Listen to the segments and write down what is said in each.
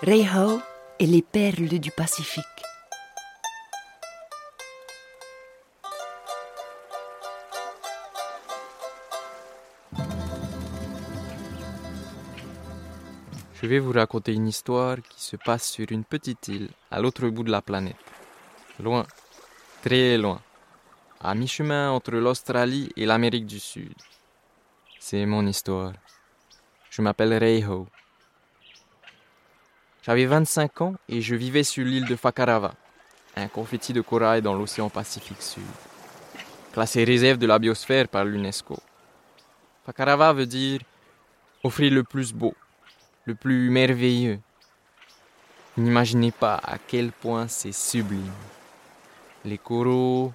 Reiho et les perles du Pacifique. Je vais vous raconter une histoire qui se passe sur une petite île à l'autre bout de la planète. Loin, très loin, à mi-chemin entre l'Australie et l'Amérique du Sud. C'est mon histoire. Je m'appelle Reiho. J'avais 25 ans et je vivais sur l'île de Fakarava, un confetti de corail dans l'océan Pacifique Sud, classé réserve de la biosphère par l'UNESCO. Fakarava veut dire offrir le plus beau, le plus merveilleux. N'imaginez pas à quel point c'est sublime. Les coraux,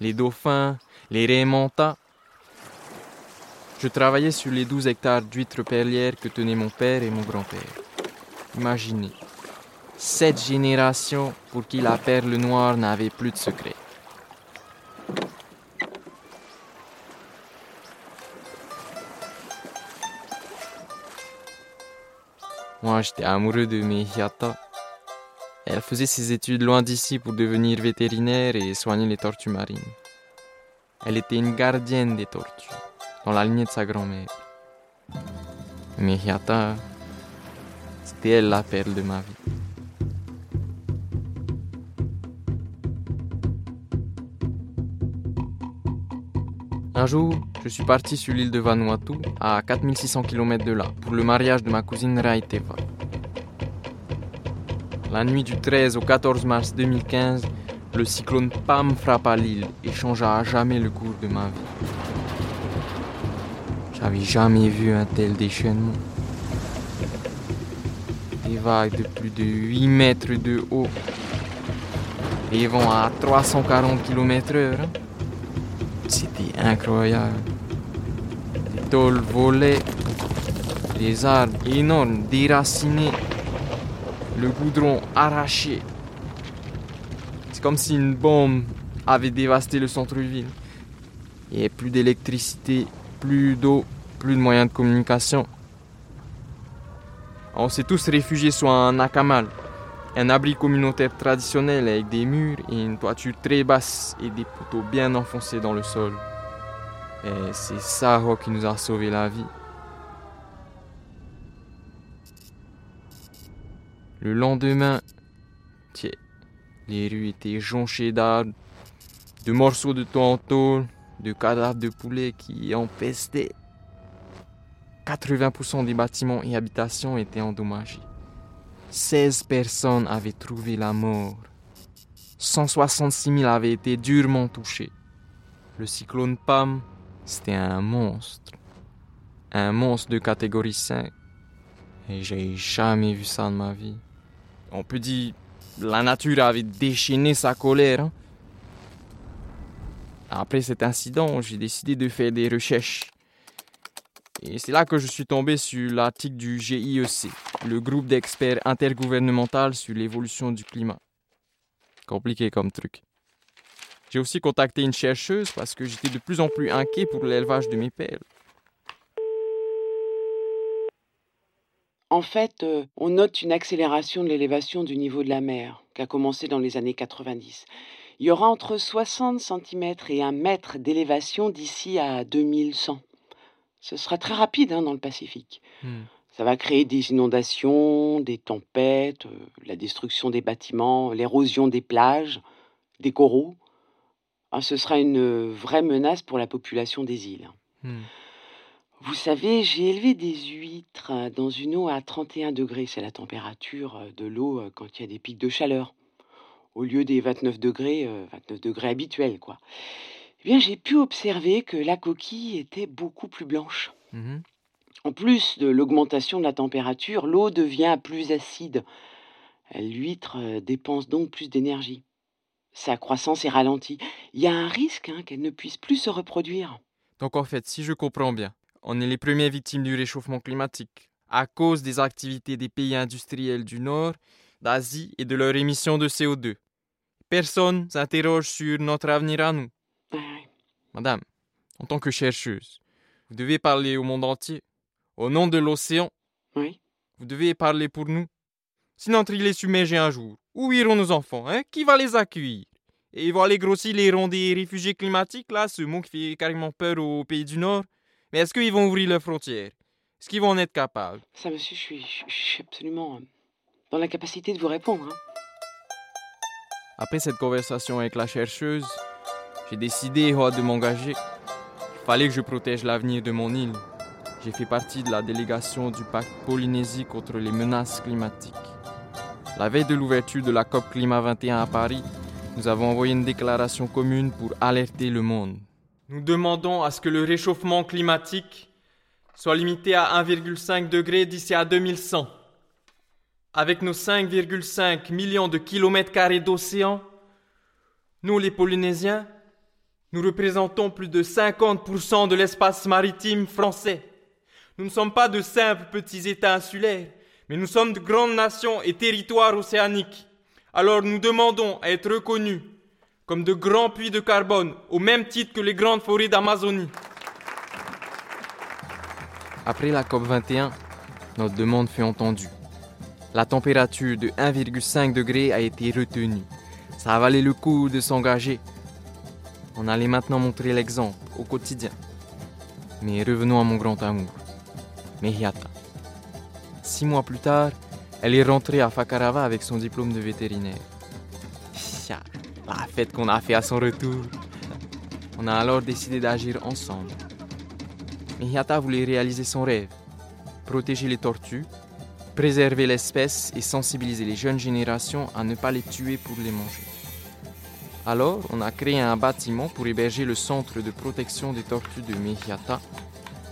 les dauphins, les raimentas. Je travaillais sur les 12 hectares d'huîtres perlières que tenaient mon père et mon grand-père. Imaginez, sept générations pour qui la perle noire n'avait plus de secret. Moi, j'étais amoureux de Mehiata. Elle faisait ses études loin d'ici pour devenir vétérinaire et soigner les tortues marines. Elle était une gardienne des tortues, dans la lignée de sa grand-mère. Mehiata, c'était elle la perle de ma vie. Un jour, je suis parti sur l'île de Vanuatu, à 4600 km de là, pour le mariage de ma cousine Raiteva. La nuit du 13 au 14 mars 2015, le cyclone Pam frappa l'île et changea à jamais le cours de ma vie. J'avais jamais vu un tel déchaînement. Des vagues de plus de 8 mètres de haut. Les vents à 340 km/h. C'était incroyable. Les tôles volaient, les arbres énormes déracinés, le goudron arraché. C'est comme si une bombe avait dévasté le centre-ville. Il n'y avait plus d'électricité, plus d'eau, plus de moyens de communication. On s'est tous réfugiés sur un akamal, un abri communautaire traditionnel avec des murs et une toiture très basse et des poteaux bien enfoncés dans le sol. Et c'est ça qui nous a sauvé la vie. Le lendemain, les rues étaient jonchées d'arbres, de morceaux de tôle, de cadavres de poulets qui empestaient. 80% des bâtiments et habitations étaient endommagés. 16 personnes avaient trouvé la mort. 166 000 avaient été durement touchés. Le cyclone Pam, c'était un monstre. Un monstre de catégorie 5. Et j'ai jamais vu ça de ma vie. On peut dire, la nature avait déchaîné sa colère. hein. Après cet incident, j'ai décidé de faire des recherches. Et c'est là que je suis tombé sur l'article du GIEC, le groupe d'experts intergouvernemental sur l'évolution du climat. Compliqué comme truc. J'ai aussi contacté une chercheuse parce que j'étais de plus en plus inquiet pour l'élevage de mes perles. En fait, euh, on note une accélération de l'élévation du niveau de la mer, qui a commencé dans les années 90. Il y aura entre 60 cm et 1 mètre d'élévation d'ici à 2100. Ce sera très rapide hein, dans le Pacifique. Hmm. Ça va créer des inondations, des tempêtes, euh, la destruction des bâtiments, l'érosion des plages, des coraux. Ah, ce sera une euh, vraie menace pour la population des îles. Hmm. Vous savez, j'ai élevé des huîtres euh, dans une eau à 31 degrés. C'est la température de l'eau quand il y a des pics de chaleur. Au lieu des 29 degrés, euh, 29 degrés habituels, quoi. Eh bien, j'ai pu observer que la coquille était beaucoup plus blanche. Mhm. En plus de l'augmentation de la température, l'eau devient plus acide. L'huître euh, dépense donc plus d'énergie. Sa croissance est ralentie. Il y a un risque hein, qu'elle ne puisse plus se reproduire. Donc en fait, si je comprends bien, on est les premières victimes du réchauffement climatique à cause des activités des pays industriels du Nord, d'Asie et de leur émission de CO2. Personne s'interroge sur notre avenir à nous. Madame, en tant que chercheuse, vous devez parler au monde entier. Au nom de l'océan, Oui. vous devez parler pour nous. Si notre île est submergée un jour, où iront nos enfants hein? Qui va les accueillir? Et voir les grossir les ronds des réfugiés climatiques, là, ce mot qui fait carrément peur aux pays du Nord. Mais est-ce qu'ils vont ouvrir leurs frontières? Est-ce qu'ils vont en être capables? Ça, monsieur, je suis, je suis absolument euh, dans l'incapacité de vous répondre. hein. Après cette conversation avec la chercheuse, j'ai décidé oh, de m'engager. Il fallait que je protège l'avenir de mon île. J'ai fait partie de la délégation du pacte Polynésie contre les menaces climatiques. La veille de l'ouverture de la COP Climat 21 à Paris, nous avons envoyé une déclaration commune pour alerter le monde. Nous demandons à ce que le réchauffement climatique soit limité à 1,5 degré d'ici à 2100. Avec nos 5,5 millions de kilomètres carrés d'océan, nous les Polynésiens, nous représentons plus de 50% de l'espace maritime français. Nous ne sommes pas de simples petits États insulaires, mais nous sommes de grandes nations et territoires océaniques. Alors nous demandons à être reconnus comme de grands puits de carbone, au même titre que les grandes forêts d'Amazonie. Après la COP21, notre demande fut entendue. La température de 1,5 degré a été retenue. Ça valé le coup de s'engager. On allait maintenant montrer l'exemple au quotidien. Mais revenons à mon grand amour, Mehiata. Six mois plus tard, elle est rentrée à Fakarava avec son diplôme de vétérinaire. La fête qu'on a fait à son retour. On a alors décidé d'agir ensemble. Mehiata voulait réaliser son rêve, protéger les tortues, préserver l'espèce et sensibiliser les jeunes générations à ne pas les tuer pour les manger. Alors, on a créé un bâtiment pour héberger le centre de protection des tortues de Mehiata,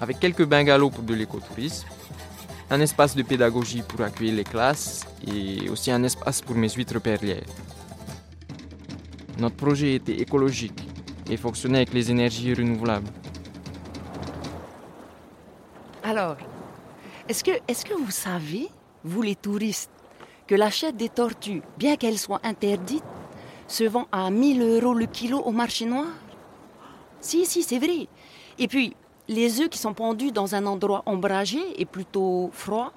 avec quelques bungalows pour de l'écotourisme, un espace de pédagogie pour accueillir les classes et aussi un espace pour mes huîtres perlières. Notre projet était écologique et fonctionnait avec les énergies renouvelables. Alors, est-ce que, vous savez, vous les touristes, que la chatte des tortues, bien qu'elle soit interdite, se vend à 1000 euros le kilo au marché noir Si, si, c'est vrai. Et puis, les œufs qui sont pendus dans un endroit ombragé et plutôt froid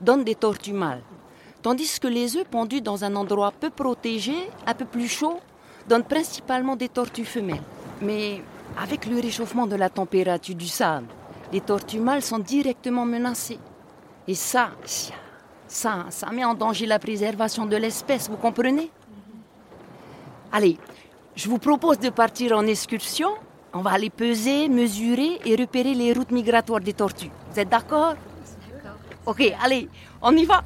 donnent des tortues mâles. Tandis que les œufs pendus dans un endroit peu protégé, un peu plus chaud, donnent principalement des tortues femelles. Mais avec le réchauffement de la température du sable, les tortues mâles sont directement menacées. Et ça, ça, ça met en danger la préservation de l'espèce, vous comprenez? Allez, je vous propose de partir en excursion. On va aller peser, mesurer et repérer les routes migratoires des tortues. Vous êtes d'accord? Ok, allez, on y va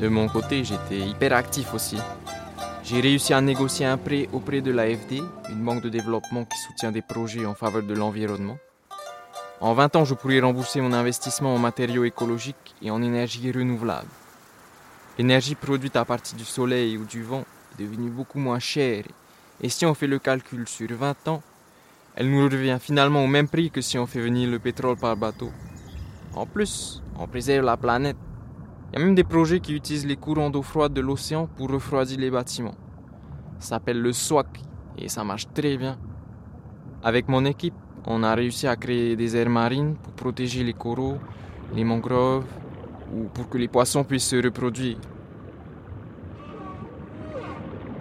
De mon côté, j'étais hyper actif aussi. J'ai réussi à négocier un prêt auprès de l'AFD, une banque de développement qui soutient des projets en faveur de l'environnement. En 20 ans, je pourrais rembourser mon investissement en matériaux écologiques et en énergie renouvelable. L'énergie produite à partir du soleil ou du vent est devenue beaucoup moins chère et si on fait le calcul sur 20 ans, elle nous revient finalement au même prix que si on fait venir le pétrole par bateau. En plus, on préserve la planète. Il y a même des projets qui utilisent les courants d'eau froide de l'océan pour refroidir les bâtiments. Ça s'appelle le SWAC et ça marche très bien. Avec mon équipe, on a réussi à créer des aires marines pour protéger les coraux, les mangroves ou pour que les poissons puissent se reproduire.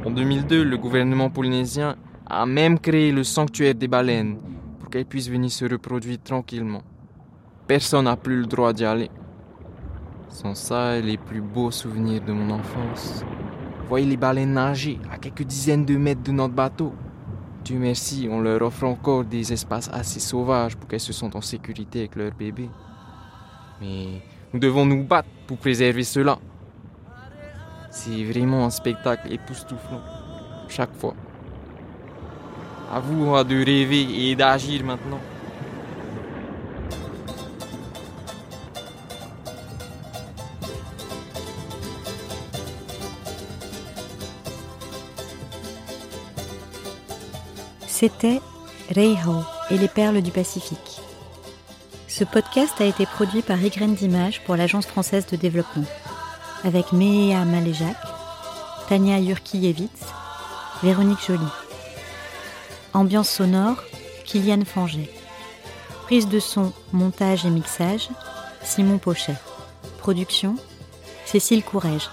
En 2002, le gouvernement polynésien a même créé le sanctuaire des baleines pour qu'elles puissent venir se reproduire tranquillement. Personne n'a plus le droit d'y aller. Sans ça, les plus beaux souvenirs de mon enfance. Voyez les baleines nager à quelques dizaines de mètres de notre bateau. Dieu merci, on leur offre encore des espaces assez sauvages pour qu'elles se sentent en sécurité avec leurs bébés. Mais nous devons nous battre pour préserver cela. C'est vraiment un spectacle époustouflant, chaque fois. À vous de rêver et d'agir maintenant. C'était Reiho et les perles du Pacifique. Ce podcast a été produit par Ygraine d'Images pour l'Agence française de développement, avec Mea Maléjac, Tania Jurkiewicz, Véronique Joly. Ambiance sonore, Kylian Fanget. Prise de son, montage et mixage, Simon Pochet. Production, Cécile Courrèges.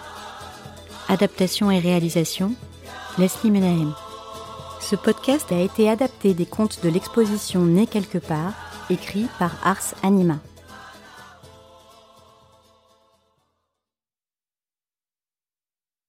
Adaptation et réalisation, Leslie Menahem. Ce podcast a été adapté des contes de l'exposition Né quelque part, écrit par Ars Anima.